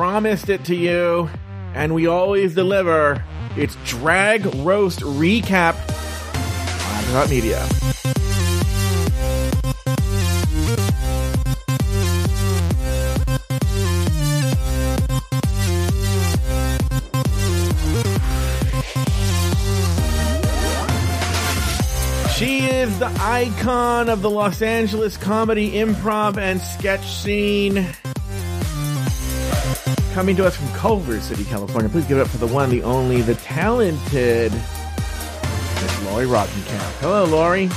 promised it to you, and we always deliver. It's Drag Roast Recap on Hot Media. She is the icon of the Los Angeles comedy, improv, and sketch scene. Coming to us from Culver City, California. Please give it up for the one, the only, the talented Miss Lori Rottenkamp. Hello, Lori.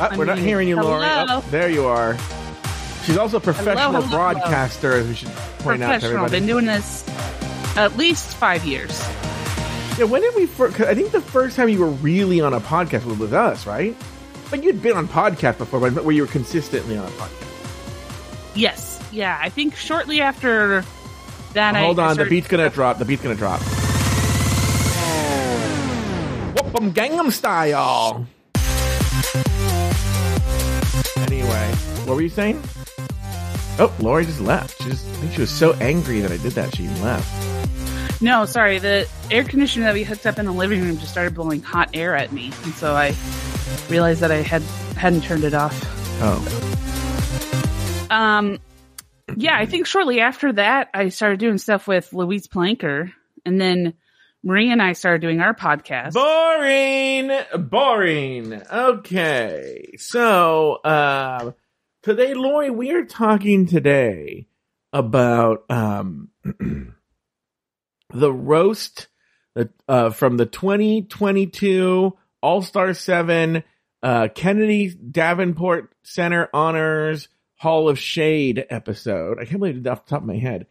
Ah, we're not hearing you, Lori. Oh, there you are. She's also a professional hello, hello. broadcaster, as we should point out to everybody. Been doing this at least five years. Yeah, when did we first? I think the first time you were really on a podcast was with us, right? But you'd been on podcast before, but where you were consistently on a podcast. Yes. Yeah. I think shortly after that, I Hold I on, the started- beat's gonna drop. The beat's gonna drop. Whoop 'em Gangnam Style. Anyway, what were you saying? Oh, Lori just left. She just, I think she was so angry that I did that she even left. No, sorry. The air conditioner that we hooked up in the living room just started blowing hot air at me, and so I realized that I had hadn't turned it off. Oh, Um, yeah, I think shortly after that, I started doing stuff with Louise Planker, and then Marie and I started doing our podcast. boring, boring. Okay, so um, today, Lori, we are talking today about um the roast uh, from the 2022 All Star Seven uh, Kennedy Davenport Center Honors Hall of Shade episode. I can't believe it off the top of my head.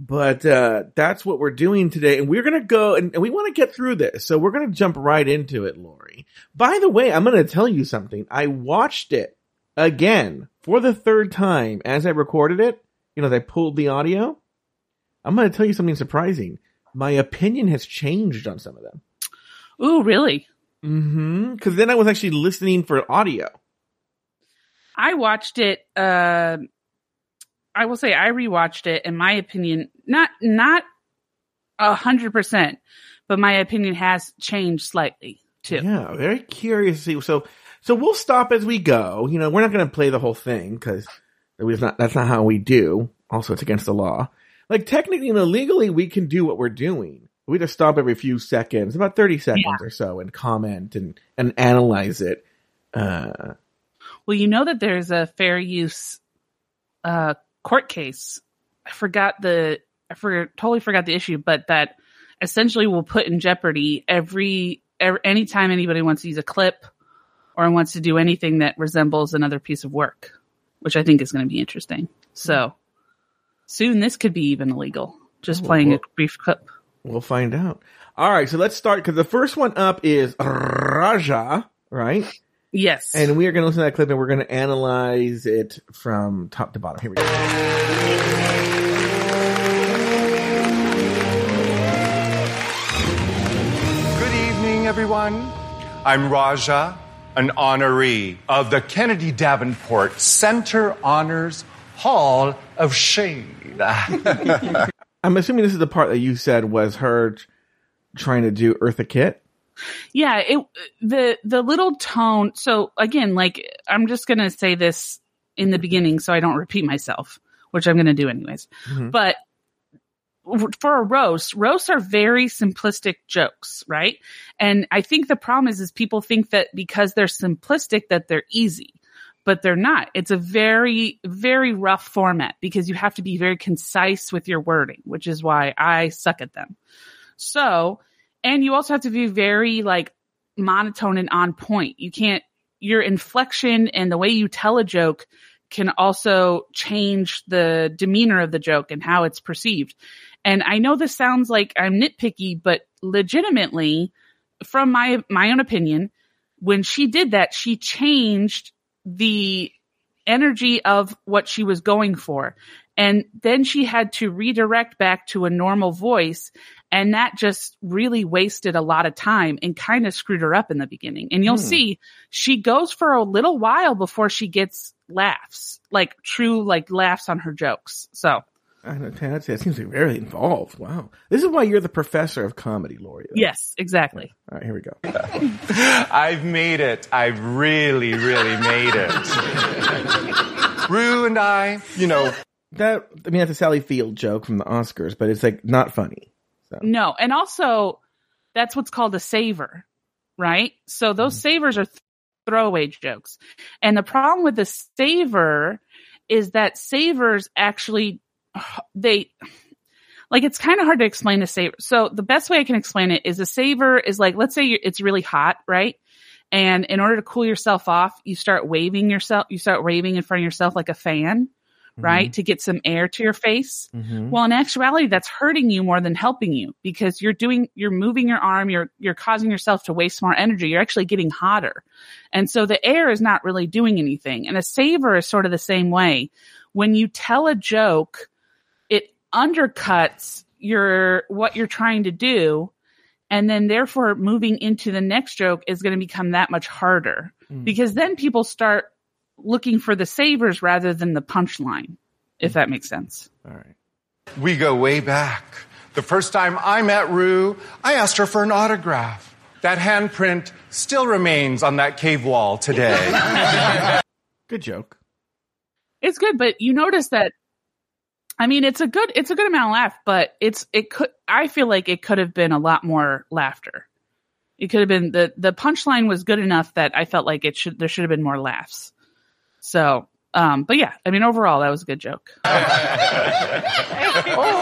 But uh, that's what we're doing today, and we're gonna go and, and we want to get through this, so we're gonna jump right into it, Lori. By the way, I'm gonna tell you something. I watched it again for the third time as I recorded it. You know, as I pulled the audio. I'm gonna tell you something surprising. My opinion has changed on some of them. Oh, really? Mm-hmm. Because then I was actually listening for audio. I watched it. Uh, I will say I rewatched it. In my opinion, not not a hundred percent, but my opinion has changed slightly too. Yeah, very curious to see. So, so we'll stop as we go. You know, we're not going to play the whole thing because not. That's not how we do. Also, it's against the law. Like technically, you know, legally, we can do what we're doing. We just stop every few seconds, about thirty seconds or so, and comment and and analyze it. Uh, Well, you know that there's a fair use uh, court case. I forgot the. I forgot, totally forgot the issue, but that essentially will put in jeopardy every, every anytime anybody wants to use a clip or wants to do anything that resembles another piece of work, which I think is going to be interesting. So soon this could be even illegal. Just Oh, playing a brief clip. We'll find out. All right, so let's start because the first one up is Raja, right? Yes. And we are going to listen to that clip and we're going to analyze it from top to bottom. Here we go. Good evening, everyone. I'm Raja, an honoree of the Kennedy Davenport Center Honors Hall of Shade. I'm assuming this is the part that you said was her trying to do Eartha Kitt. Yeah it the the little tone so again like i'm just gonna say this in the beginning so i don't repeat myself which i'm gonna do anyways. Mhm. but for a roast roasts are very simplistic jokes right? And i think the problem is is people think that because they're simplistic that they're easy but they're not. It's a very very rough format because you have to be very concise with your wording which is why i suck at them. So and you also have to be very like monotone and on point. You can't, your inflection and the way you tell a joke can also change the demeanor of the joke and how it's perceived. And I know this sounds like I'm nitpicky, but legitimately, from my, my own opinion, when she did that, she changed the energy of what she was going for. And then she had to redirect back to a normal voice. And that just really wasted a lot of time and kind of screwed her up in the beginning. And you'll Hmm. see she goes for a little while before she gets laughs, like true, like laughs on her jokes. So I don't know, that seems like very involved. Wow. This is why you're the professor of comedy, Lori. yes, exactly. All right, here we go. I've made it. I've really, really made it. Rue and I, you know, That I mean, that's a Sally Field joke from the Oscars, but it's like not funny. So No, and also that's what's called a saver, right? So those mm-hmm. savers are th- throwaway jokes. And the problem with the saver is that savers actually they like it's kind of hard to explain a saver. So the best way I can explain it is a saver is like let's say it's really hot, right? And in order to cool yourself off, you start waving yourself, you start waving in front of yourself like a fan, right? To get some air to your face. Mhm. Well, in actuality, that's hurting you more than helping you because you're doing, you're moving your arm, you're, you're causing yourself to waste more energy. You're actually getting hotter. And so the air is not really doing anything. And a saver is sort of the same way. When you tell a joke, it undercuts your, what you're trying to do. And then therefore moving into the next joke is going to become that much harder because then people start looking for the savers rather than the punchline, if that makes sense. All right. we go way back. The first time I met Rue, I asked her for an autograph. That handprint still remains on that cave wall today. Good joke. It's good, but you notice that. I mean, it's a good, it's a good amount of laugh, but it's, it could, I feel like it could have been a lot more laughter. It could have been the, the punchline was good enough that I felt like it should, there should have been more laughs. So, um, but yeah, I mean, overall, that was a good joke.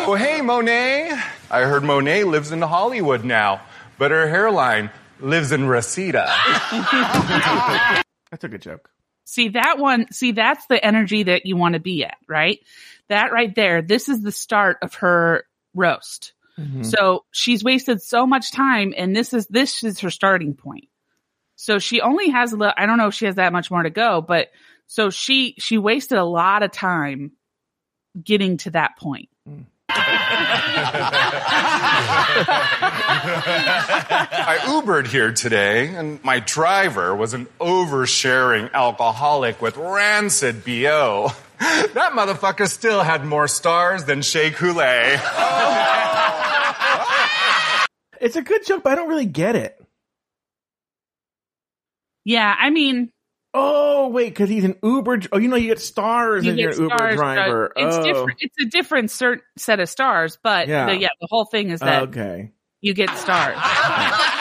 oh, hey, Monet. I heard Monet lives in Hollywood now, but her hairline lives in Reseda. That's a good joke. See that one, see that's the energy that you want to be at, right? That right there, this is the start of her roast. So she's wasted so much time and this is, this is her starting point. So she only has a little, I don't know if she has that much more to go, but so she, she wasted a lot of time getting to that point. I Ubered here today, and my driver was an oversharing alcoholic with rancid BO. That motherfucker still had more stars than Shea Coulee. It's a good joke, but I don't really get it. Yeah. I mean, Oh wait, because he's an Uber. Oh, you know you get stars you and you're get an Uber driver. it's oh. different. It's a different cert, set of stars, but Yeah. the, yeah, the whole thing is that Okay. you get stars.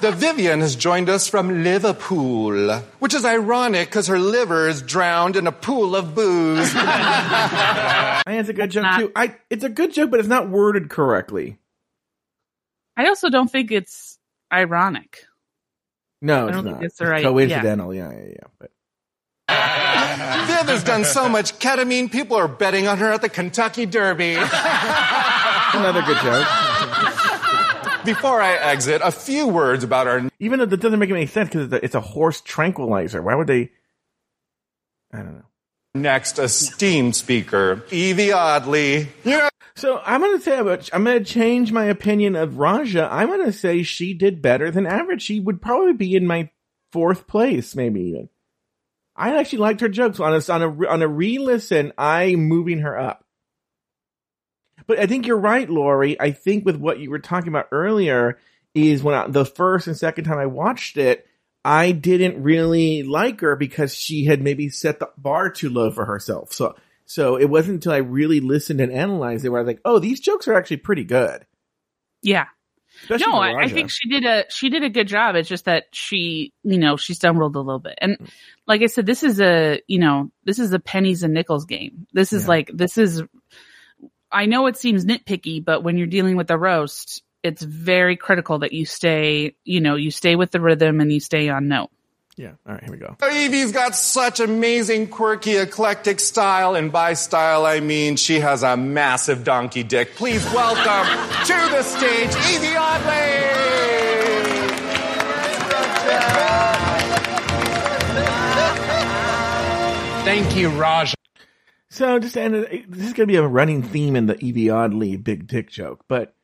The Vivienne has joined us from Liverpool, which is ironic because her liver is drowned in a pool of booze. I think it's a good joke not- too. I it's a good joke, but it's not worded correctly. I also don't think it's ironic. No, it's don't not. think it's the right- coincidental. Yeah, yeah, yeah. But Viv has done so much ketamine, people are betting on her at the Kentucky Derby. another good joke. Before I exit, a few words about our Even though that doesn't make any sense because it's a, it's a horse tranquilizer. Why would they? I don't know. next esteemed speaker, Yvie Oddly. You know, So I'm gonna say I'm gonna change my opinion of Raja. I'm gonna say she did better than average. She would probably be in my fourth place, maybe even. I actually liked her jokes on a on a on a re-listen. I'm moving her up. But I think you're right, Lori. I think with what you were talking about earlier is when I, the first and second time I watched it, I didn't really like her because she had maybe set the bar too low for herself. So so it wasn't until I really listened and analyzed it where I was like, oh, these jokes are actually pretty good. Yeah. Especially no, I, I think she did a she did a good job. It's just that she, you know, she stumbled a little bit. And hmm. like I said, this is a, you know, this is a pennies and nickels game. This is Yeah. like this is I know it seems nitpicky, but when you're dealing with a roast, it's very critical that you stay, you know, you stay with the rhythm and you stay on note. Yeah. All right, here we go. Yvie's got such amazing, quirky, eclectic style, and by style I mean she has a massive donkey dick. Please welcome to the stage Yvie Oddly. Thank you, Raj. So just to end it, this is going to be a running theme in the Evie Oddly big dick joke, but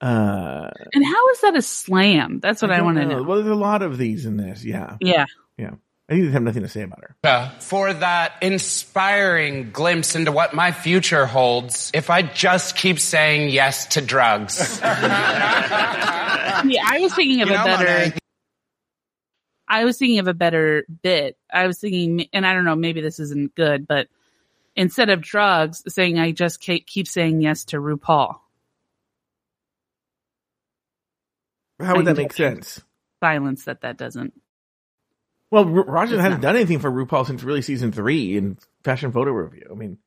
uh And how is that a slam? That's what I, don't want to know. Well, there's a lot of these in this. Yeah, Yeah. yeah. I think they have nothing to say about her. Uh, For that inspiring glimpse into what my future holds, if I just keep saying yes to drugs. Yeah, I was thinking of You a know, better. Monet. I was thinking of a better bit. I was thinking, and I don't know, maybe this isn't good, but instead of drugs, saying I just keep saying yes to RuPaul. How would that make sense? Silence that that doesn't. Well, Raja It's hasn't done anything for RuPaul since really season three in fashion photo review. I mean,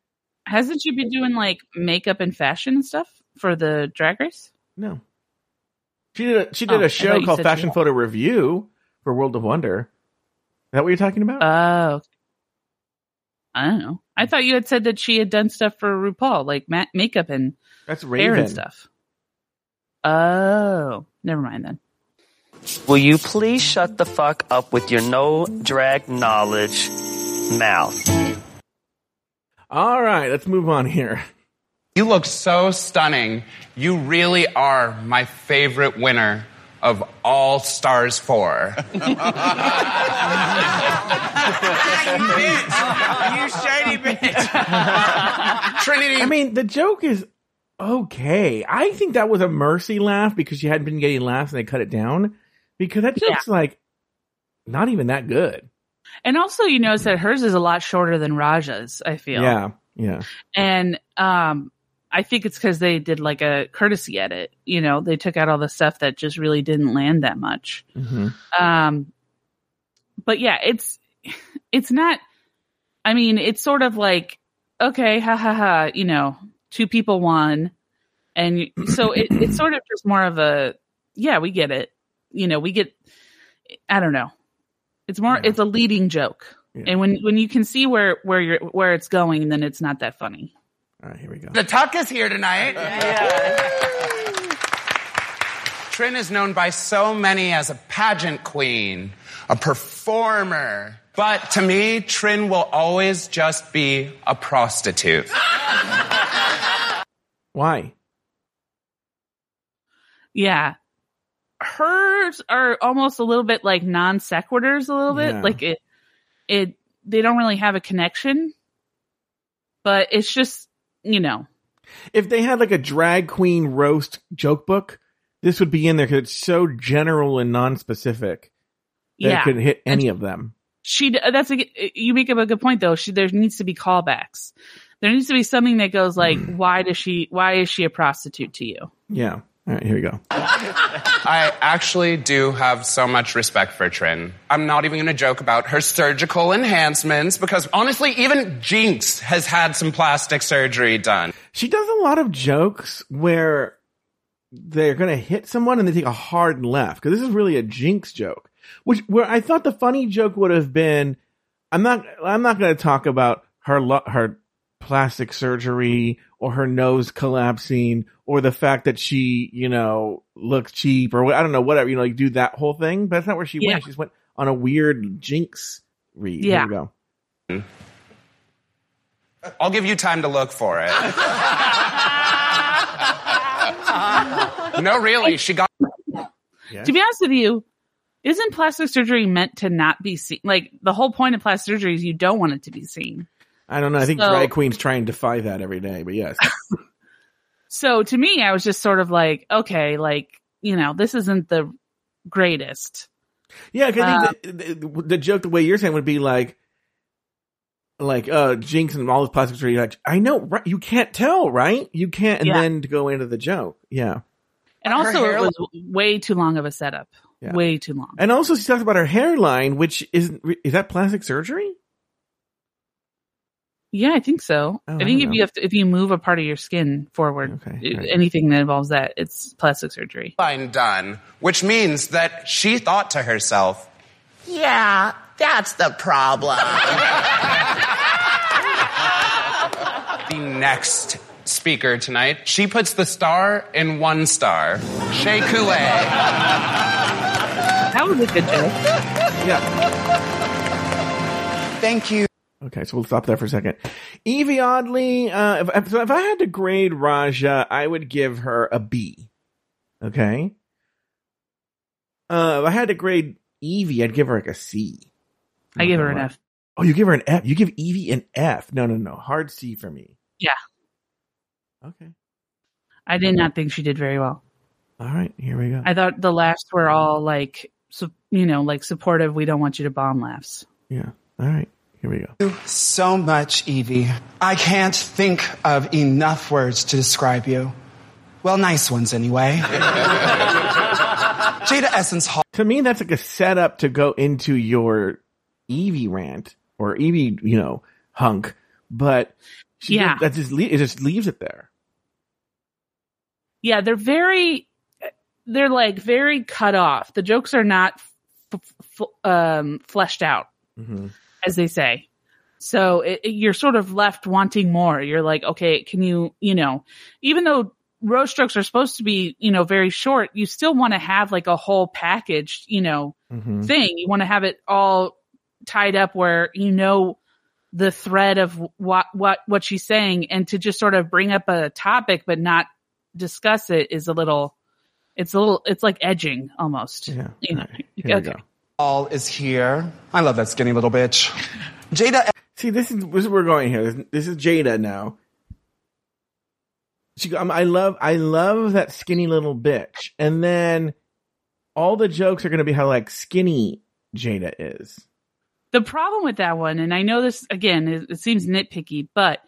Hasn't she been doing like makeup and fashion and stuff for the Drag Race? no. She did a she did Oh, a show called Fashion Photo Review for World of Wonder. Is that what you're talking about? Oh, I don't know. I hmm. thought you had said that she had done stuff for RuPaul, like ma- makeup and That's hair Raven. and stuff. Oh, never mind then. Will you please shut the fuck up with your no drag knowledge mouth? All right, let's move on here. You look so stunning. You really are my favorite winner of All Stars 4. you shady bitch. Trinity. I mean, the joke is okay. I think that was a mercy laugh because she hadn't been getting laughs and they cut it down because that joke's like not even that good. And also, you notice that hers is a lot shorter than Raja's. I feel. Yeah, yeah. And um, I think it's because they did like a courtesy edit. You know, they took out all the stuff that just really didn't land that much. hmm Um, but yeah, it's it's not. I mean, it's sort of like okay, ha ha ha. You know, two people won, and so it, it's sort of just more of a yeah, we get it. You know, we get. I don't know. It's more. Yeah. It's a leading joke, Yeah. and when when you can see where where you're where it's going, then it's not that funny. All right, here we go. The Tuck is here tonight. Yeah. Trin is known by so many as a pageant queen, a performer. But to me, Trin will always just be a prostitute. Why? Yeah. Hers are almost a little bit like non sequiturs a little bit. Yeah. Like it it they don't really have a connection. But it's just, you know. If they had like a drag queen roast joke book, this would be in there because it's so general and non-specific that Yeah. it could hit any of them. She that's a you make up a good point though. She there needs to be callbacks. There needs to be something that goes like hmm. why does she why is she a prostitute to you? Yeah. All right, here we go. I actually do have so much respect for Trin. I'm not even going to joke about her surgical enhancements because honestly, even Jinkx has had some plastic surgery done. She does a lot of jokes where they're going to hit someone and they take a hard left because this is really a jinkx joke. Which where I thought the funny joke would have been, I'm not I'm not going to talk about her lo- her plastic surgery or her nose collapsing or the fact that she you know looks cheap or I don't know whatever you know like do that whole thing. But that's not where she Yeah. went. She just went on a weird jinkx read. Yeah. Here we go. I'll give you time to look for it. no, really, she got Yeah. To be honest with you, isn't plastic surgery meant to not be seen? Like the whole point of plastic surgery is you don't want it to be seen. I don't know. I think So- drag queens try and defy that every day. But yes. So to me, I was just sort of like, okay, like, you know, this isn't the greatest. Yeah, because Uh, the, the, the joke, the way you're saying, would be like, like, uh, Jinkx and all this plastic surgery. Like, I know, right? You can't tell, right? You can't, and Yeah. then to go into the joke. Yeah, And also it was way too long of a setup. Yeah. Way too long. and also she talks about her hairline, which isn't. Is that plastic surgery? Yeah, I think so. Oh, I I think don't if you have to, if you move a part of your skin forward, Okay, i- right. anything that involves that, it's plastic surgery. Fine done, which means that she thought to herself, Yeah, that's the problem. the next speaker tonight, she puts the star in one star. Shea Coulee. That was a good joke. Yeah. Thank you. Okay, so we'll stop there for a second. Yvie Oddly, uh, if, if, I had to grade Raja, I would give her a B. Okay. Uh, if I had to grade Yvie, I'd give her like a C. I give her an F. Oh, you give her an F. You give Yvie an F. No, no, no. Hard C for me. Yeah. Okay. I did not think she did very well. All right. Here we go. I thought the laughs were all like, so, you know, like supportive. We don't want you to bomb laughs. yeah. All right. Here we go. So much, Yvie. I can't think of enough words to describe you. Well, nice ones anyway. Jaida Essence Hall. To me, that's like a setup to go into your Yvie rant or Yvie, you know, hunk. But she Yeah. that just le- it just leaves it there. Yeah, they're very, they're like very cut off. The jokes are not f- f- um, fleshed out, Mm-hmm. As they say. So it, it- you're sort of left wanting more. You're like, okay, can you, you know, even though row strokes are supposed to be, you know, very short, you still want to have like a whole package, you know, Mm-hmm. thing. You want to have it all tied up where you know the thread of what what what she's saying, and to just sort of bring up a topic but not discuss it is a little. It's a little. It's like edging almost. Yeah. You know. All right. Here we Okay. Go. Hall is here. I love that skinny little bitch. Jaida See, this is this is where we're going here. This, this is Jaida now. She, go- um, I love, I love that skinny little bitch, and then all the jokes are going to be how like skinny Jaida is. The problem with that one, and I know this again, it, it seems nitpicky, but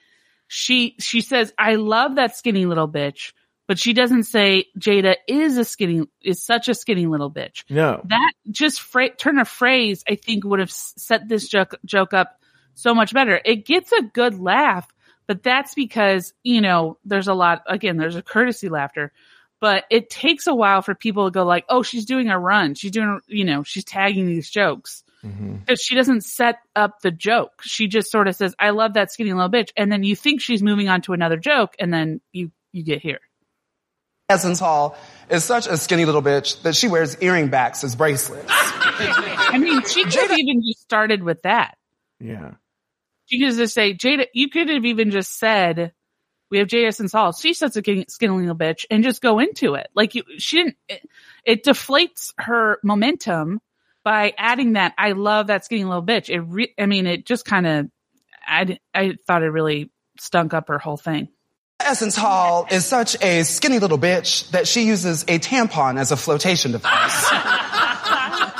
she she says, "I love that skinny little bitch," but she doesn't say Jaida is a skinny is such a skinny little bitch. No, that just fra- turn of phrase I think would have set this joke joke up so much better. It gets a good laugh, but that's because you know there's a lot. Again, there's a courtesy laughter, but it takes a while for people to go like, "Oh, she's doing a run. She's doing, you know, she's tagging these jokes." Mm-hmm. Because she doesn't set up the joke. She just sort of says, "I love that skinny little bitch," and then you think she's moving on to another joke, and then you you get here. Essence Hall is such a skinny little bitch that she wears earring backs as bracelets. I mean, she could have even just started with that. yeah, She could just say Jaida. You could have even just said, "We have Jaida Essence Hall. She's such a skinny skinny little bitch," and just go into it. Like you, she didn't. It, it deflates her momentum by adding that. I love that skinny little bitch. It. Re- I mean, it just kind of. I I thought it really stunk up her whole thing. Essence Hall is such a skinny little bitch that she uses a tampon as a flotation device.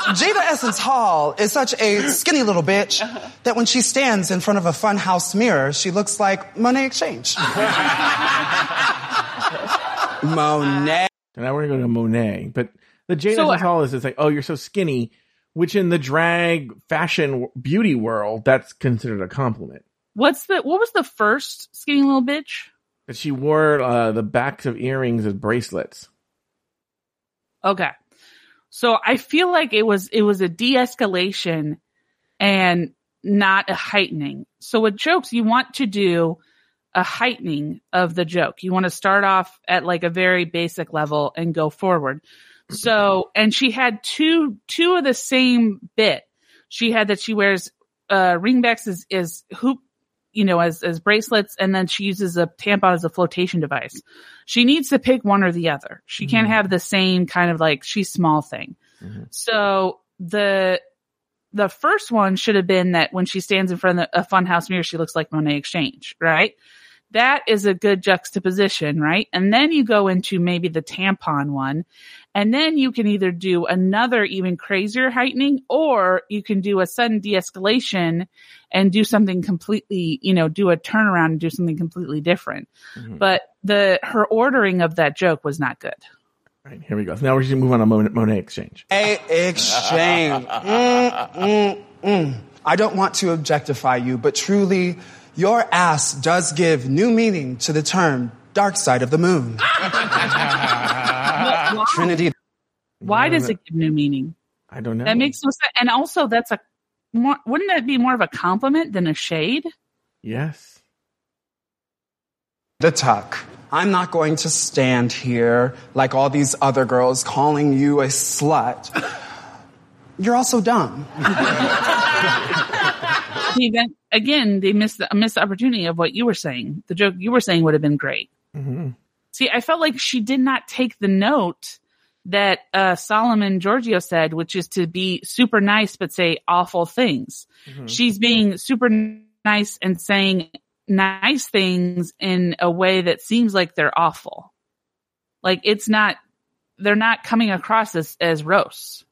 Jaida Essence Hall is such a skinny little bitch that when she stands in front of a funhouse mirror, she looks like Monét X Change. Monet. and now we're going to go to Monet, but the Jaida So- Essence uh, Hall is just like, oh, you're so skinny, which in the drag fashion beauty world, that's considered a compliment. What's the what was the first skinny little bitch? That she wore uh, the backs of earrings as bracelets. Okay. So I feel like it was it was a de-escalation and not a heightening. So with jokes, you want to do a heightening of the joke. You want to start off at like a very basic level and go forward. So, and she had two two of the same bit. She had that she wears uh ringbacks is as hoop, you know, as as bracelets, and then she uses a tampon as a flotation device. She needs to pick one or the other. She can't mm-hmm. have the same kind of like she's small thing. Mm-hmm. So the the first one should have been that when she stands in front of a funhouse mirror, she looks like Monét X Change, right? That is a good juxtaposition, right? And then you go into maybe the tampon one, and then you can either do another even crazier heightening, or you can do a sudden de-escalation and do something completely, you know, do a turnaround and do something completely different. But the her ordering of that joke was not good. All right, here we go. So now we're just going to move on to Mon- Monét X Change. A exchange. Mm, mm, mm. I don't want to objectify you, but truly, Your ass does give new meaning to the term dark side of the moon. Why, Trinity. why does it give new meaning? I don't know. That makes no sense. And also, that's a more. Wouldn't that be more of a compliment than a shade? yes. The tuck. I'm not going to stand here like all these other girls calling you a slut. You're also dumb. See, then again, they missed the, missed the opportunity of what you were saying. The joke you were saying would have been great. hmm See, I felt like she did not take the note that uh, Solomon Georgio said, which is to be super nice but say awful things. Mm-hmm. She's being super nice and saying nice things in a way that seems like they're awful. Like it's not, they're not coming across as, as roasts.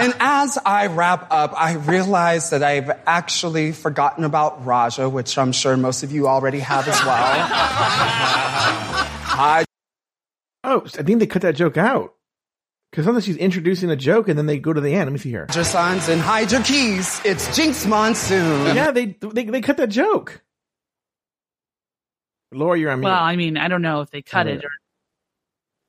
And as I wrap up, I realize that I've actually forgotten about Raja, which I'm sure most of you already have as well. I Oh, I think they cut that joke out. Because sometimes she's introducing a joke and then they go to the end. Let me see here. your sons and hide your keys. It's Jinkx Monsoon. Yeah, they they, they cut that joke. Laura, you're on mute. Well, I mean, I don't know if they cut Oh, it or,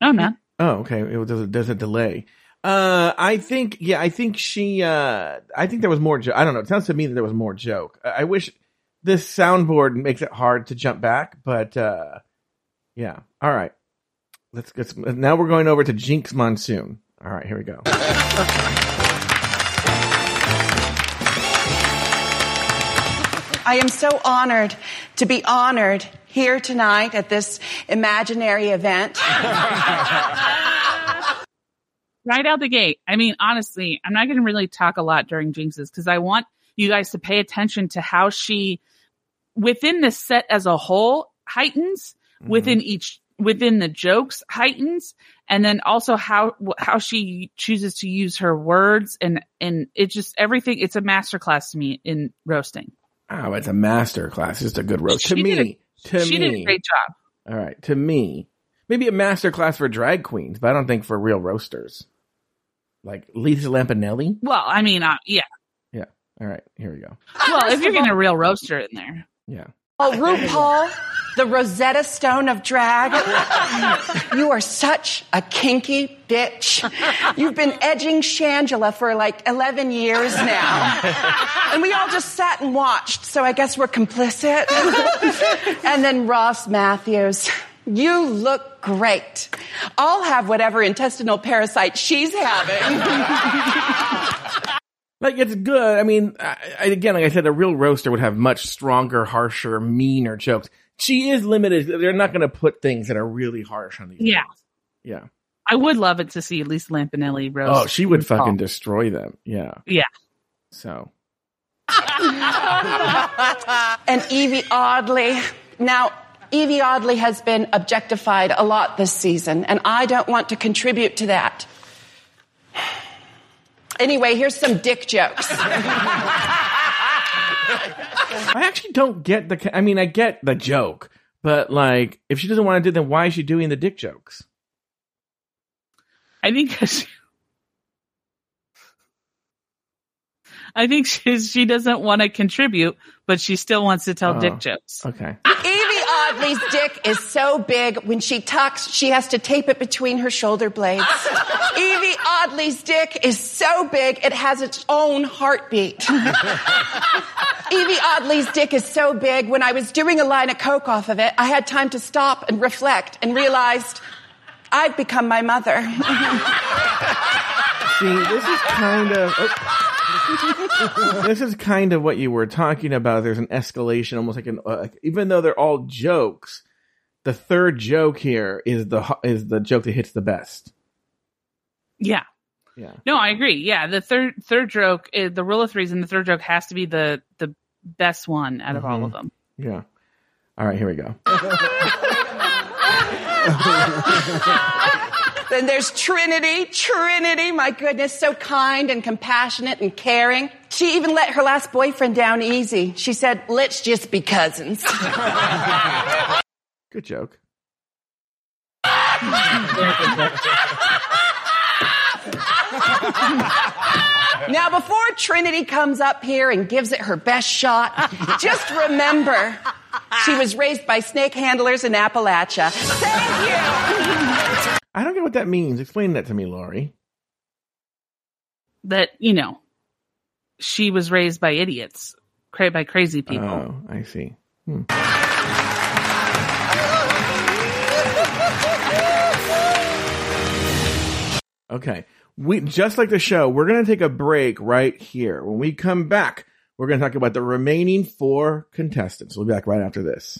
Oh no, man. Oh, okay. It was, there's, a, there's a delay. Uh, I think, yeah, I think she, uh, I think there was more. I don't know. It sounds to me that there was more joke. I, I wish this soundboard makes it hard to jump back, but, uh, yeah. All right. Let's get some, now we're going over to Jinkx Monsoon. All right, here we go. I am so honored to be honored here tonight at this imaginary event. right out the gate. I mean, honestly, I'm not going to really talk a lot during Jinkx's because I want you guys to pay attention to how she, within the set as a whole, heightens mm-hmm. within each within the jokes heightens and then also how how she chooses to use her words and and it just everything it's a masterclass to me in roasting Oh, it's a master class. It's a good roast. To She did me, to she me. did a great job All right, to me, maybe a master class for drag queens, but I don't think for real roasters. Like Lisa Lampanelli. well i mean uh, yeah Yeah. All right, here we go. well if you're getting a real roaster in there Yeah. Oh, RuPaul, the Rosetta Stone of drag. You are such a kinky bitch. You've been edging Shangela for like 11 years now. And we all just sat and watched, so I guess we're complicit. And then Ross Mathews. You look great. I'll have whatever intestinal parasite she's having. Like it's good. I mean, I, I, again, like I said, a real roaster would have much stronger, harsher, meaner jokes. She is limited. They're not going to put things that are really harsh on these. yeah things. Yeah. i would love it to see at least lampanelli roast Oh, she would RuPaul. fucking destroy them. Yeah. yeah So. and Yvie Oddly. Now, Yvie Oddly has been objectified a lot this season, and I don't want to contribute to that. Anyway, here's some dick jokes. I actually don't get the. I mean, I get the joke, but like, if she doesn't want to do, then why is she doing the dick jokes? I think she, I think she, she doesn't want to contribute, but she still wants to tell Oh. dick jokes. Okay. Yvie Oddly's dick is so big, when she tucks, she has to tape it between her shoulder blades. Yvie Oddly's dick is so big, it has its own heartbeat. Yvie Oddly's dick is so big, when I was doing a line of coke off of it, I had time to stop and reflect and realized I've become my mother. See, this is kind of. oh. This is kind of what you were talking about. There's an escalation, almost like an. Uh, even though they're all jokes, the third joke here is the is the joke that hits the best. Yeah. Yeah. No, I agree. Yeah. The third, third joke, uh, the rule of threes and the third joke has to be the, the best one out of all of them. Yeah. All right, here we go. Then there's Trinity. Trinity, my goodness, so kind and compassionate and caring. She even let her last boyfriend down easy. She said, let's just be cousins. Good joke. Now, before Trinity comes up here and gives it her best shot, just remember she was raised by snake handlers in Appalachia. Thank you. I don't get what that means. Explain that to me, Lori. That, you know, she was raised by idiots, cra- by crazy people. Oh, I see. Hmm. Okay. We just like the show, we're going to take a break right here. When we come back, we're going to talk about the remaining four contestants. We'll be back right after this.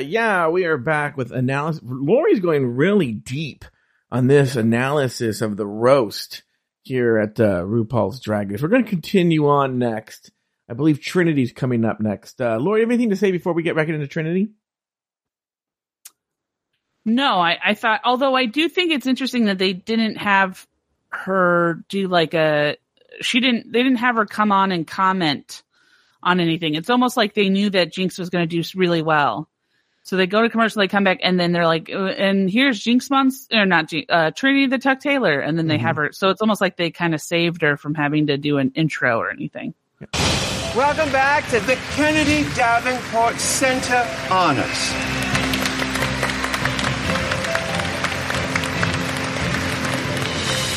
Yeah, we are back with analysis. Lori's going really deep on this analysis of the roast here at uh, RuPaul's Drag Race. We're going to continue on next. I believe Trinity's coming up next. Uh, Lori, anything to say before we get back into Trinity? No, I, I thought, although I do think it's interesting that they didn't have her do like a, she didn't, they didn't have her come on and comment on anything. It's almost like they knew that Jinkx was going to do really well. So they go to commercial, they come back, and then they're like, uh, and here's Jinkx Months, or not Jinkx, uh, Trinity the Tuck Taylor. And then they Mm-hmm. have her. So it's almost like they kind of saved her from having to do an intro or anything. Welcome back to the Kennedy Davenport Center Honors.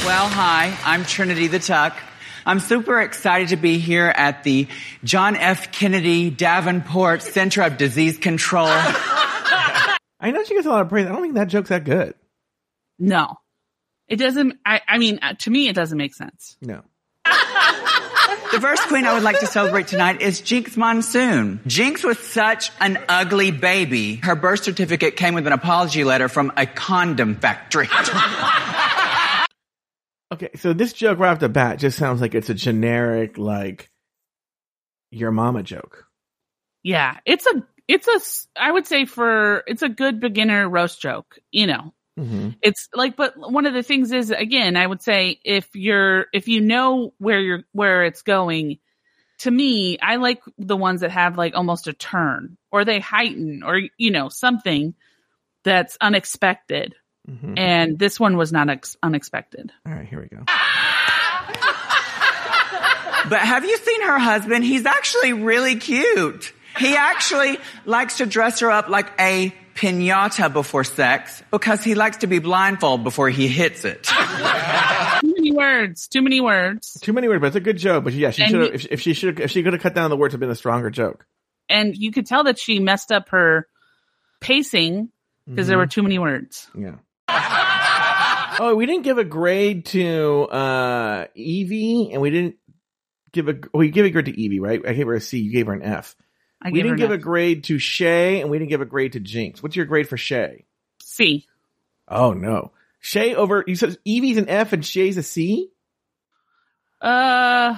Well, hi, I'm Trinity the Tuck. I'm super excited to be here at the John F. Kennedy Davenport Center of Disease Control. I know she gets a lot of praise. I don't think that joke's that good. No, it doesn't. I, I mean, uh, to me, it doesn't make sense. No. The first queen I would like to celebrate tonight is Jinkx Monsoon. Jinkx was such an ugly baby. Her birth certificate came with an apology letter from a condom factory. Okay, so this joke right off the bat just sounds like it's a generic, like, your mama joke. Yeah, it's a, it's a I would say for, it's a good beginner roast joke, you know. Mm-hmm. It's like, but one of the things is, again, I would say if you're, if you know where you're, where it's going, to me, I like the ones that have like almost a turn or they heighten or, you know, something that's unexpected. Mhm. And this one was not ex- unexpected. All right, here we go. But have you seen her husband? He's actually really cute. He actually likes to dress her up like a pinata before sex because he likes to be blindfolded before he hits it. Too many words. Too many words. Too many words, but it's a good joke. But yeah, she should have. If, if she should, if she could have cut down the words, have been a stronger joke. And you could tell that she messed up her pacing because there Mhm. were too many words. Yeah. Oh, we didn't give a grade to uh Yvie, and we didn't give a. We gave a grade to Yvie, right? I gave her a C. You gave her an F. I we didn't give F. a grade to Shea, and we didn't give a grade to Jinkx. What's your grade for Shea? C. Oh no, Shea over. You said Yvie's an F and Shea's a C. Uh,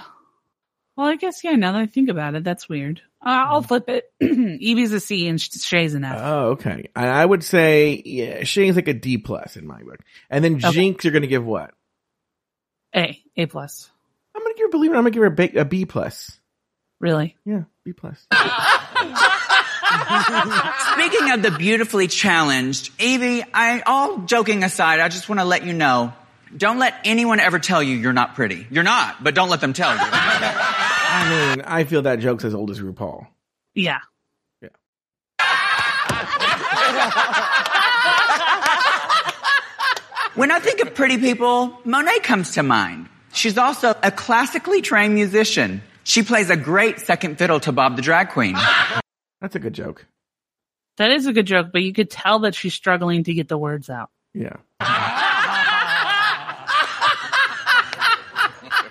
well, I guess yeah. Now that I think about it, that's weird. Uh, I'll flip it. Yvie's a C and Sh- Shea's an F. Oh, okay. I, I would say yeah, Shea's like a D plus in my book, and then Okay. Jinkx, you're gonna give what? A, A plus. I'm gonna give her. Believe it, I'm gonna give her a B, a B plus. Really? Yeah, B plus. Speaking of the beautifully challenged, Yvie, I all joking aside, I just want to let you know, don't let anyone ever tell you you're not pretty. You're not, but don't let them tell you. I mean, I feel that joke's as old as RuPaul. Yeah. Yeah. when I think of pretty people, Monet comes to mind. She's also a classically trained musician. She plays a great second fiddle to Bob the Drag Queen. That's a good joke. That is a good joke, but you could tell that she's struggling to get the words out. Yeah.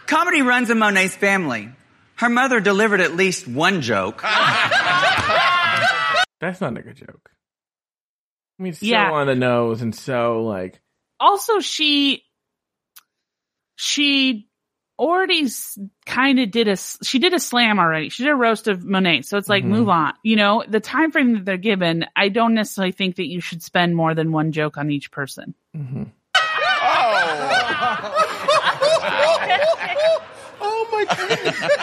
Comedy runs in Monet's family. Her mother delivered at least one joke. That's not a good joke. I mean, it's so Yeah. on the nose and so like. Also, she she already kind of did a she did a slam already. She did a roast of Monet, so it's like Mhm. move on. You know, the time frame that they're given, I don't necessarily think that you should spend more than one joke on each person. Mm-hmm. Oh my goodness.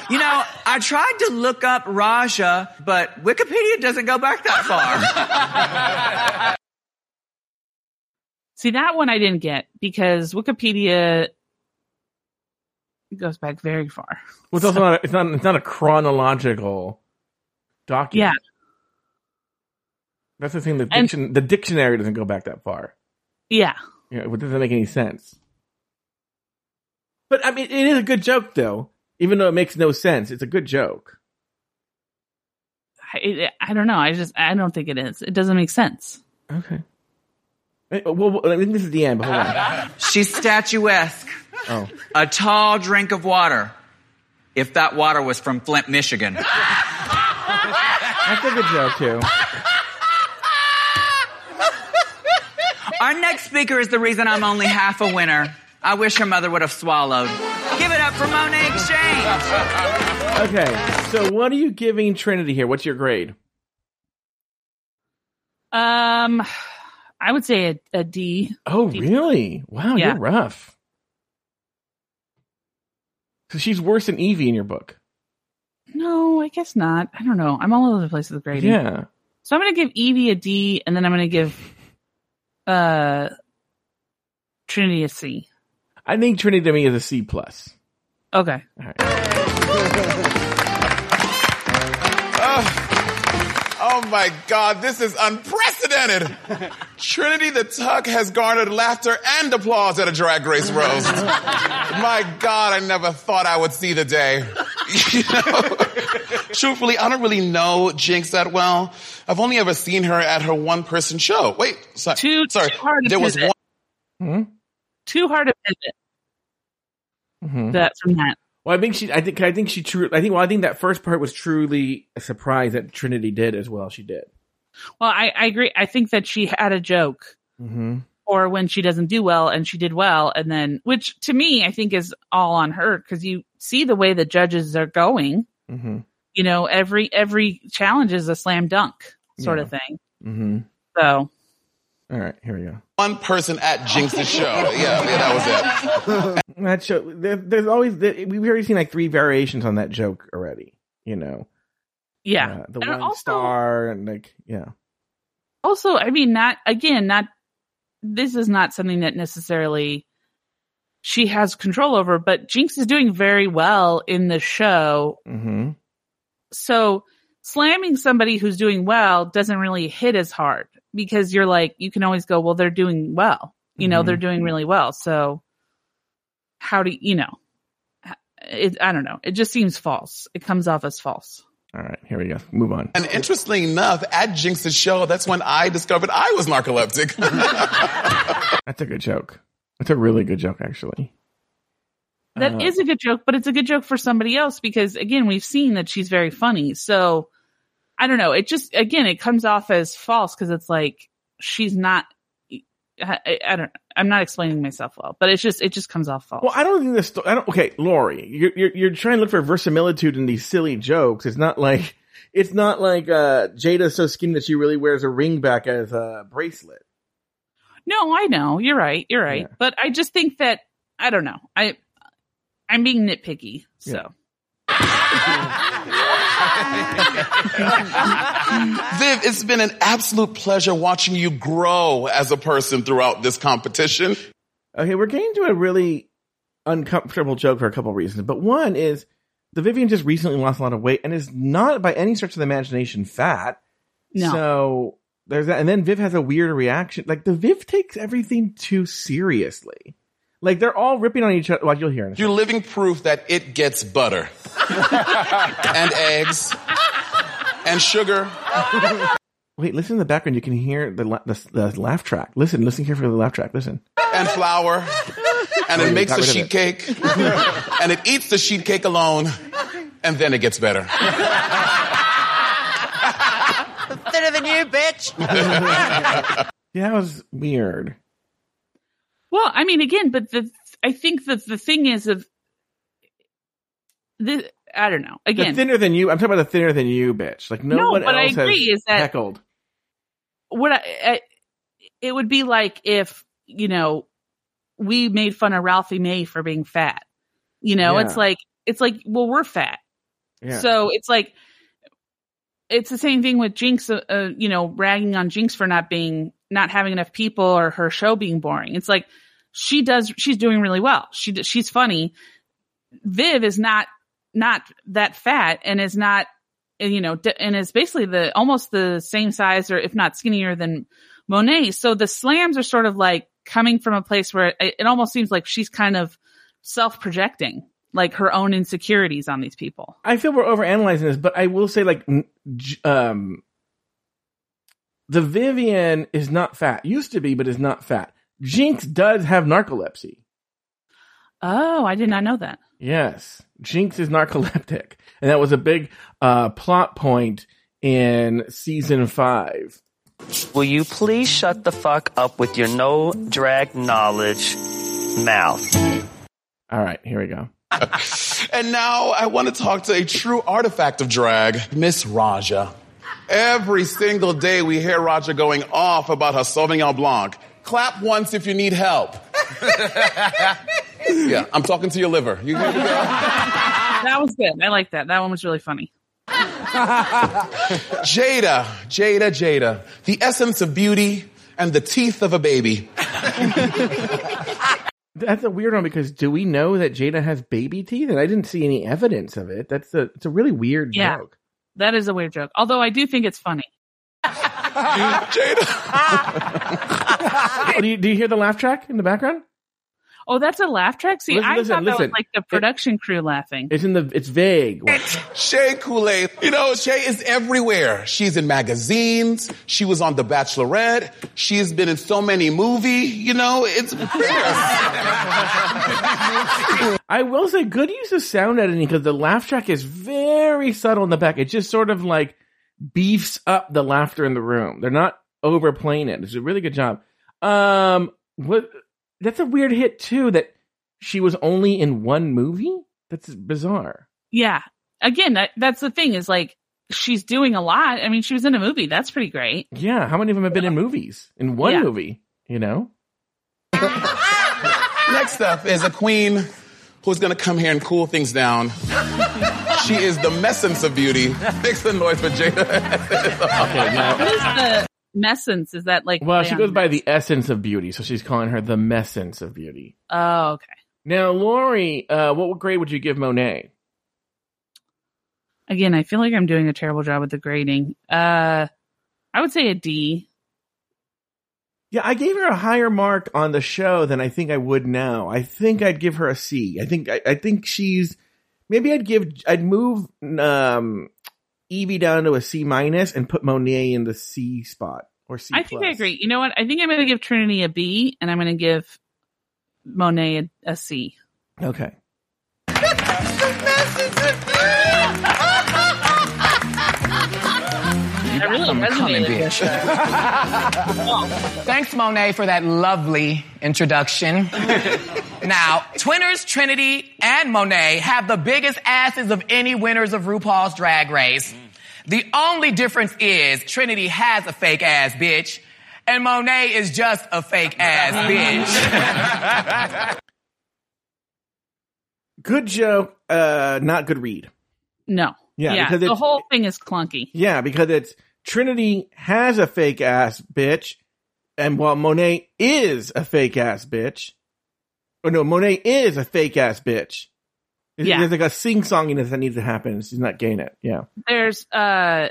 You know, I tried to look up Raja, but Wikipedia doesn't go back that far. See, that one I didn't get because Wikipedia goes back very far. Well, it's also not. A, it's not. It's not a chronological document. Yeah. That's the thing. The, And- the dictionary doesn't go back that far. Yeah. Yeah, it doesn't make any sense. But I mean, it is a good joke, though. Even though it makes no sense, it's a good joke. I, I don't know. I just, I don't think it is. It doesn't make sense. Okay. Eh, Well, well, I think this is the end. But hold on. She's statuesque. Oh. A tall drink of water. If that water was from Flint, Michigan. That's a good joke too. Our next speaker is the reason I'm only half a winner. I wish her mother would have swallowed. Give it up for Monét X Change. Okay, so what are you giving Trinity here? What's your grade? Um, I would say a, a D. Oh, really? Wow, Yeah. you're rough. So she's worse than Yvie in your book. No, I guess not. I don't know. I'm all over the place with grading. Yeah. So I'm going to give Yvie a D, and then I'm going to give uh Trinity a C. I think Trinity to me is a C plus. Okay. Oh my God, this is unprecedented. Trinity the Tuck has garnered laughter and applause at a drag race roast. my God, I never thought I would see the day. You know, truthfully, I don't really know Jinkx that well. I've only ever seen her at her one person show. Wait, sorry. Too, sorry. too hard to there was pivot. one. Hmm? Too hard to pivot Mhm. that from that. Well, I think she. I think. I think she. True. I think. Well, I think that first part was truly a surprise that Trinity did as well. She did. Well, I, I agree. I think that she had a joke Mm-hmm. or when she doesn't do well and she did well and then which to me I think is all on her because you see the way the judges are going. Mm-hmm. You know, every every challenge is a slam dunk sort Yeah. of thing. Mm-hmm. So All right. Here we go. One person at Jinkx's show. Yeah, yeah, that was it. That show. There, there's always. We've already seen like three variations on that joke already. You know. yeah. Uh, the And one also- star and like yeah. also, I mean, not again, not this is not something that necessarily she has control over, but Jinkx is doing very well in the show. Mm-hmm. So slamming somebody who's doing well doesn't really hit as hard because you're like, you can always go, well, they're doing well. You know, Mhm. they're doing really well. So how do you, you know, it, I don't know. It just seems false. It comes off as false. All right. Here we go. Move on. And interestingly enough, at Jinkx's show, that's when I discovered I was narcoleptic. That's a good joke. That's a really good joke, actually. That is Uh, a good joke, but it's a good joke for somebody else because again, we've seen that she's very funny. So I don't know. It just, again, it comes off as false because it's like she's not, I, I- don't. I'm not explaining myself well, but it's just it just comes off false. Well, I don't think this. I don't. Okay, Lori, you're, you're you're trying to look for verisimilitude in these silly jokes. It's not like it's not like uh Jaida's so skinny that she really wears a ring back as a bracelet. No, I know. You're right. You're right. But I just think that I don't know. I I'm being nitpicky. So Viv, it's been an absolute pleasure watching you grow as a person throughout this competition. Okay, we're getting to a really uncomfortable joke for a couple of reasons, but one is the Vivienne just recently lost a lot of weight and is not by any stretch of the imagination fat. No. So there's that, and then Viv has a weird reaction. Like the Viv takes everything too seriously. Like they're all ripping on each other. Like you'll hear in a You're living proof that it gets butter and eggs and sugar. Wait, listen in the background. You can hear the, la- the the laugh track. Listen, listen here for the laugh track. Listen. and flour, and it makes got a rid of sheet cake, and it eats the sheet cake alone, and then it gets better. Thinner than you, bitch. Yeah, that was weird. Well, I mean, again, but the I think that the thing is of the I don't know. The Again, thinner than you. I'm talking about the thinner than you, bitch. Like no, No, one but I else agree has is that- heckled. what I, I it would be like if you know we made fun of Ralphie May for being fat. You know, Yeah. it's like it's like well we're fat, Yeah. so it's like it's the same thing with Jinkx. Uh, uh, you know, ragging on Jinkx for not being not having enough people or her show being boring. It's like she does she's doing really well. She she's funny. Viv is not not that fat and is not you know and is basically the almost the same size or if not skinnier than Monet. So the slams are sort of like coming from a place where it, it almost seems like she's kind of self projecting like her own insecurities on these people. I feel we're overanalyzing this, but I will say, like, um, the Vivienne is not fat. Used to be, but is not fat. Jinkx does have narcolepsy. Oh, I did not know that. Yes, Jinkx is narcoleptic, and that was a big uh, plot point in season five. Will you please shut the fuck up with your no drag knowledge mouth? All right, here we go. And now I want to talk to a true artifact of drag, Miss Raja. Every single day we hear Raja going off about her Sauvignon Blanc. Clap once if you need help. yeah, I'm talking to your liver. You hear me. That was good. I like that. That one was really funny. Jaida, Jaida, Jaida. The essence of beauty and the teeth of a baby. That's a weird one because do we know that Jaida has baby teeth? And I didn't see any evidence of it. That's a it's a really weird Yeah. joke. That is a weird joke. Although I do think it's funny. Oh, do, you, do you hear the laugh track in the background? Oh, that's a laugh track? See, Listen, I listen, thought that was like the production crew laughing. It's in the it's vague. Shea Couleé. You know, Shea is everywhere. She's in magazines. She was on The Bachelorette. She's been in so many movies. You know, it's I will say, good use of sound editing because the laugh track is very subtle in the back. It just sort of like beefs up the laughter in the room. They're not overplaying it. It's a really good job. Um, what? That's a weird hit too. That she was only in one movie. That's bizarre. Yeah. Again, that, that's the thing is like she's doing a lot. I mean, she was in a movie. That's pretty great. Yeah, how many of them have been in movies? In one Yeah. movie, you know? Next up is a queen who's gonna come here and cool things down. she is the messence of beauty. Make some noise for Jaida. Okay, now, What is the messence? Is that like well, she goes by the essence of beauty, so she's calling her the messence of beauty. Oh, okay. Now, Lori, uh, what grade would you give Monet? Again, I feel like I'm doing a terrible job with the grading. Uh, I would say a D. Yeah, I gave her a higher mark on the show than I think I would now. I think I'd give her a C. I think I, I think she's maybe I'd give I'd move um Yvie down to a C minus and put Monet in the C spot or C. I think I agree. You know what? I think I'm going to give Trinity a B, and I'm going to give Monet a, a C. Okay. You That really I'm coming, resonated bitch. Thanks, Monet, for that lovely introduction. now, Twinners, Trinity, and Monet have the biggest asses of any winners of RuPaul's Drag Race. The only difference is Trinity has a fake ass bitch, and Monet is just a fake ass bitch. Good joke, uh, not good read. No. Yeah, Yeah. because the whole thing is clunky. Yeah, because it's Trinity has a fake ass bitch, and while Monet is a fake ass bitch, or no, Monet is a fake ass bitch. There's, Yeah. there's like a sing songiness that needs to happen. She's not getting it. Yeah. There's uh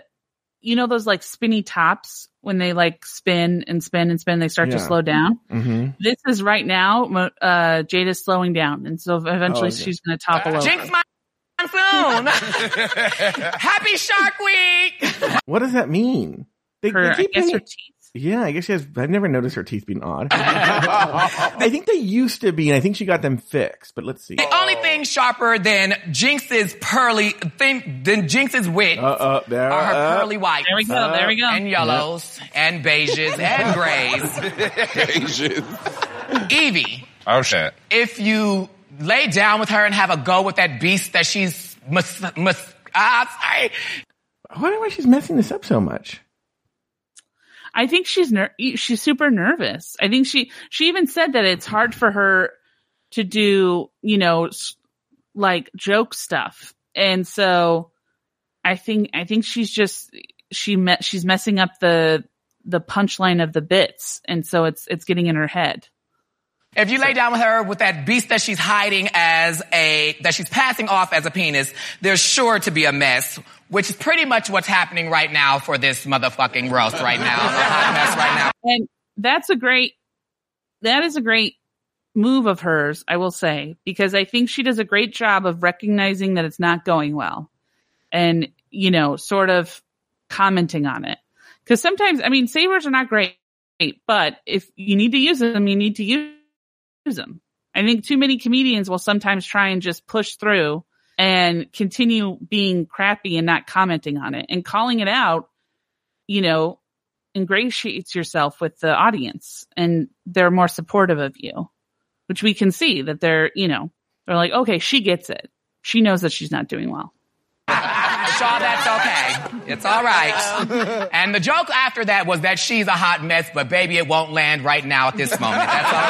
you know those like spinny tops when they like spin and spin and spin they start to slow down. Mm-hmm. This is right now Mo- uh Jaida's slowing down and so eventually Oh, okay. she's going to topple over. Jinkx my soon. Happy Shark Week. What does that mean? They, Her- they I guess her teeth. Yeah, I guess she has. I've never noticed her teeth being odd. I think they used to be, and I think she got them fixed. But let's see. The only thing sharper than Jinkx's pearly thing than Jinkx's wit Uh, uh, there, are her uh, pearly whites. There we go, there we go. And yellows and beiges and grays. beiges. Yvie, Oh shit. if you lay down with her and have a go with that beast that she's mus- mus- ah, sorry. I wonder why she's messing this up so much. I think she's ner- she's super nervous. I think she she even said that it's hard for her to do, you know, like joke stuff. And so I think I think she's just she met she's messing up the the punchline of the bits and so it's it's getting in her head. If you lay down with her with that beast that she's hiding as a, that she's passing off as a penis, there's sure to be a mess, which is pretty much what's happening right now for this motherfucking roast right now. Right now. And that's a great that is a great move of hers, I will say, because I think she does a great job of recognizing that it's not going well and, you know, sort of commenting on it. Cause sometimes, I mean, savers are not great, but if you need to use them, you need to use them. I think too many comedians will sometimes try and just push through and continue being crappy and not commenting on it and calling it out, you know, ingratiates yourself with the audience and they're more supportive of you, which we can see that they're, you know, they're like, okay, she gets it. She knows that she's not doing well. Shaw, that's okay. It's all right. And the joke after that was that she's a hot mess, but baby, it won't land right now at this moment. That's all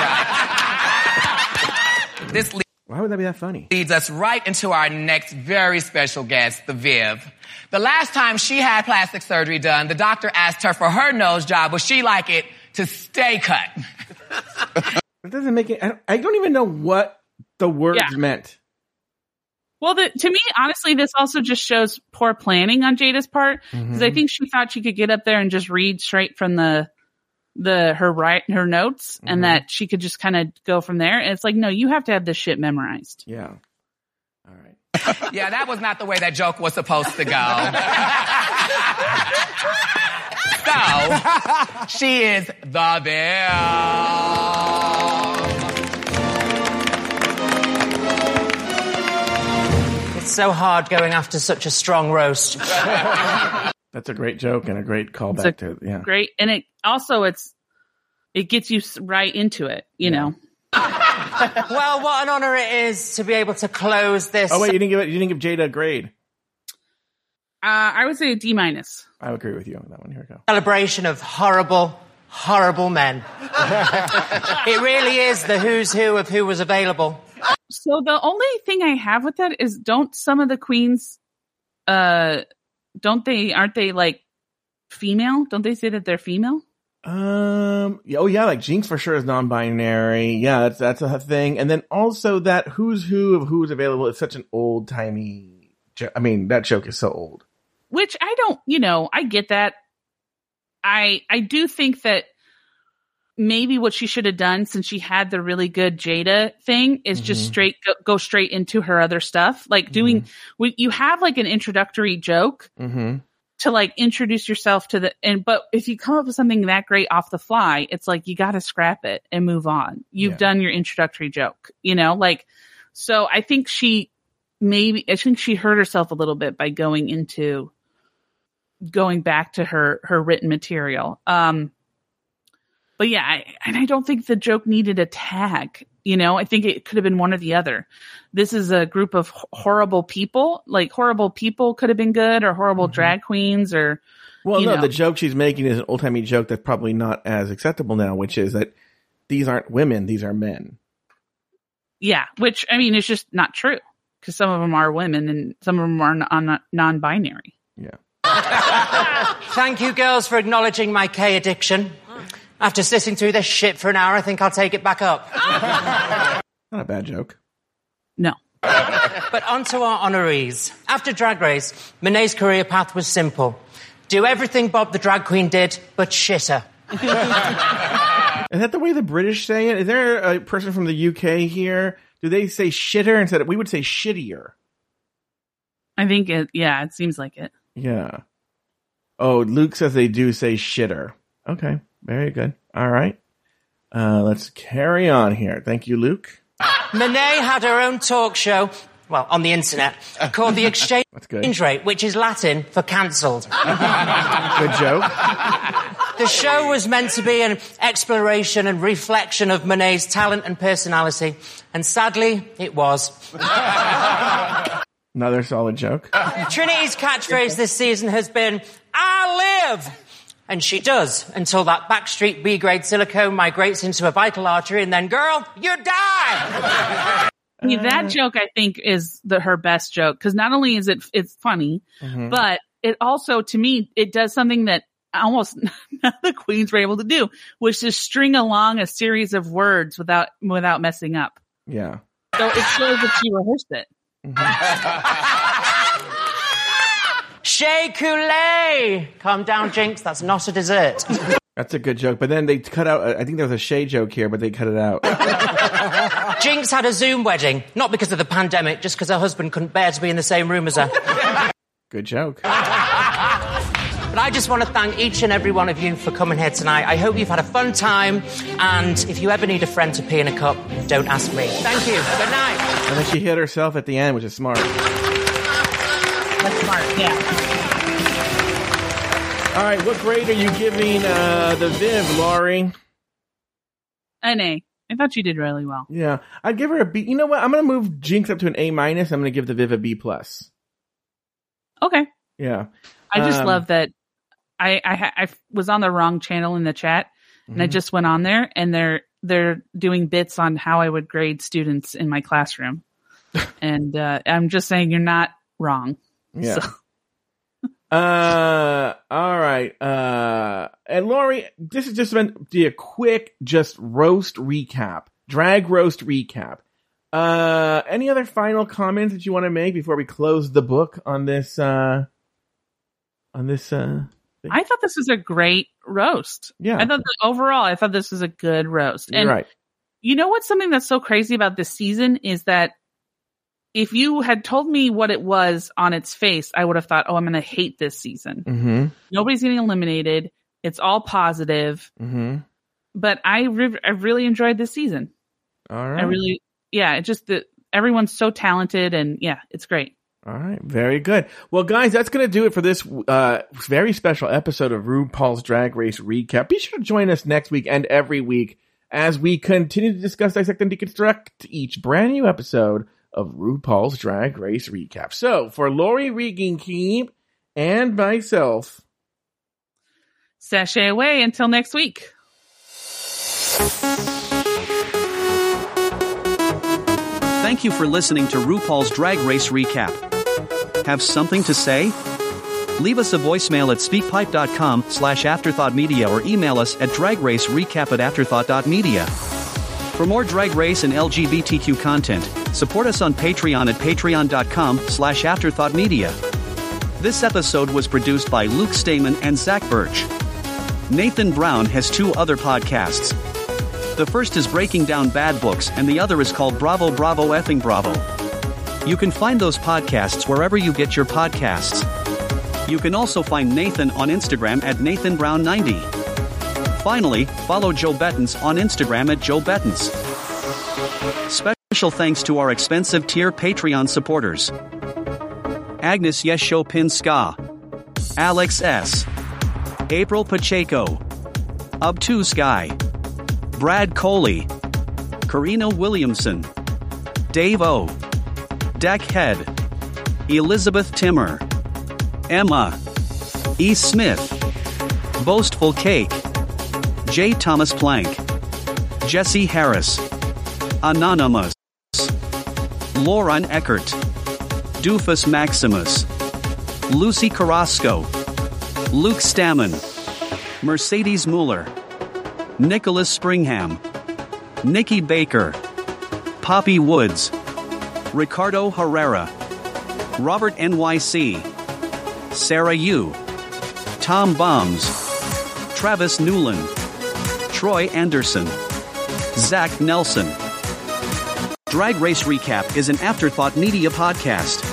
right. This Why would that be that funny? leads us right into our next very special guest, the Viv. The last time she had plastic surgery done, the doctor asked her for her nose job. Would she like it to stay cut? It doesn't make it. I don't, I don't even know what the words Yeah. meant. Well, the, to me, honestly, this also just shows poor planning on Jaida's part because I Mhm. think she thought she could get up there and just read straight from the the her right her notes Mhm. and that she could just kind of go from there. And it's like, no, you have to have this shit memorized. Yeah. All right. yeah, that was not the way that joke was supposed to go. so, she is the Viv. It's so hard going after such a strong roast. That's a great joke and a great It's callback a to yeah. great, and it also it's it gets you right into it. You know, well, what an honour it is to be able to close this. Oh wait, you didn't give it. You didn't give Jaida a grade. uh, I would say a D minus. I agree with you on that one. Here we go. celebration of horrible, horrible men. it really is the who's who of who was available. So the only thing I have with that is don't some of the queens uh don't they aren't they like female? Don't they say that they're female? Um. yeah, Oh yeah, like Jinkx for sure is non-binary. Yeah, that's that's a thing. And then also that who's who of who's available is such an old timey. Jo- I mean, that joke is so old. Which I don't, you know, I get that. I I do think that maybe what she should have done since she had the really good Jaida thing is just Mhm. straight go, go straight into her other stuff. Like doing when you have like an introductory joke Mm-hmm. to like introduce yourself to the and but if you come up with something that great off the fly, it's like you got to scrap it and move on. You've Yeah. done your introductory joke, you know? Like so I think she maybe I think she hurt herself a little bit by going into going back to her her written material. Um, but yeah, I, and I don't think the joke needed a tag. You know, I think it could have been one or the other. This is a group of horrible people. Like horrible people could have been good, or horrible drag queens, or Mm-hmm. Well, you no, know. the joke she's making is an old timey joke that's probably not as acceptable now, which is that these aren't women; these are men. yeah. Which I mean, it's just not true because some of them are women and some of them are non non-binary. Yeah. Thank you, girls, for acknowledging my K addiction. After sitting through this shit for an hour, I think I'll take it back up. Not a bad joke. No. But on to our honorees. After Drag Race, Monet's career path was simple. Do everything Bob the drag queen did, but shitter. Is that the way the British say it? Is there a person from the UK here? Do they say shitter instead of we would say shittier? I think it. Yeah, it seems like it. Yeah. Oh, Luke says they do say shitter. Okay, very good. All right. Uh, let's carry on here. Thank you, Luke. Monet had her own talk show, well, on the internet, called The Exchange. Rate, which is Latin for cancelled. Good joke. The show was meant to be an exploration and reflection of Monet's talent and personality, and sadly, it was. Another solid joke. Trinity's catchphrase this season has been, I live! And she does, until that backstreet B grade silicone migrates into a vital artery, and then, girl, you die! I that joke I think is the her best joke because not only is it it's funny, Mhm. but it also to me it does something that almost none of the queens were able to do, which is string along a series of words without without messing up. Yeah. So it shows that she rehearsed it. Shea! Calm down, Jinkx, that's not a dessert. That's a good joke. But then they cut out. I think there was a Shea joke here, but they cut it out. Jinkx had a Zoom wedding, not because of the pandemic, just because her husband couldn't bear to be in the same room as her. Good joke. But I just want to thank each and every one of you for coming here tonight. I hope you've had a fun time, and if you ever need a friend to pee in a cup, don't ask me. Thank you. Good night. And then she hit herself at the end, which is smart. That's smart. Yeah. All right, what grade are you giving uh, the Viv, Lori? An A. I thought you did really well. Yeah, I'd give her a B. You know what? I'm gonna move Jinkx up to an A minus. I'm gonna give the Viv a B plus. Okay. Yeah, I just Um, love that. I, I I was on the wrong channel in the chat, and I Mhm. just went on there, and they're they're doing bits on how I would grade students in my classroom, and uh, I'm just saying you're not wrong. Yeah. So- Uh, all right. Uh, and Lori, this is just meant to be a quick, just roast recap, drag roast recap. Uh, any other final comments that you want to make before we close the book on this, uh, on this, uh, I thought this was a great roast. Yeah. I thought that overall, I thought this was a good roast. You're And right. you know what's something that's so crazy about this season is that if you had told me what it was on its face, I would have thought, oh, I'm going to hate this season. Mm-hmm. Nobody's getting eliminated. It's all positive. Mm-hmm. But I, re- I really enjoyed this season. All I really, yeah, it just that everyone's so talented and yeah, it's great. All right, very good. Well, guys, that's going to do it for this uh, very special episode of RuPaul's Drag Race Recap. Be sure to join us next week and every week as we continue to discuss, dissect, and deconstruct each brand new episode of RuPaul's Drag Race Recap. So, for Lori Regan Keep and myself, Sashay away until next week. Thank you for listening to RuPaul's Drag Race Recap. Have something to say? Leave us a voicemail at speakpipe.com slash afterthoughtmedia or email us at dragracerecap at afterthought.media. For more Drag Race and LGBTQ content, support us on Patreon at patreon.com slash afterthoughtmedia. This episode was produced by Luke Stamen and Zach Birch. Nathan Brown has two other podcasts. The first is Breaking Down Bad Books, and the other is called Bravo Bravo Effing Bravo. You can find those podcasts wherever you get your podcasts. You can also find Nathan on Instagram at NathanBrown90. Finally, follow Joe Bettens on Instagram at Joe Bettens. Special thanks to our expensive tier Patreon supporters Agnes Yes Show Ska, Alex S. April Pacheco. Obtuse Guy. Brad Coley. Karina Williamson. Dave O. Deckhead. Elizabeth Timmer. Emma. E. Smith. Boastful Cake. J. Thomas Plank. Jesse Harris. Anonymous. Lauren Eckert. Doofus Maximus. Lucy Carrasco. Luke Stammen. Mercedes Mueller. Nicholas Springham. Nikki Baker. Poppy Woods. Ricardo Herrera. Robert NYC. Sarah Yu. Tom Bombs. Travis Newland. Troy Anderson. Zach Nelson. Drag Race Recap is an Afterthought Media podcast.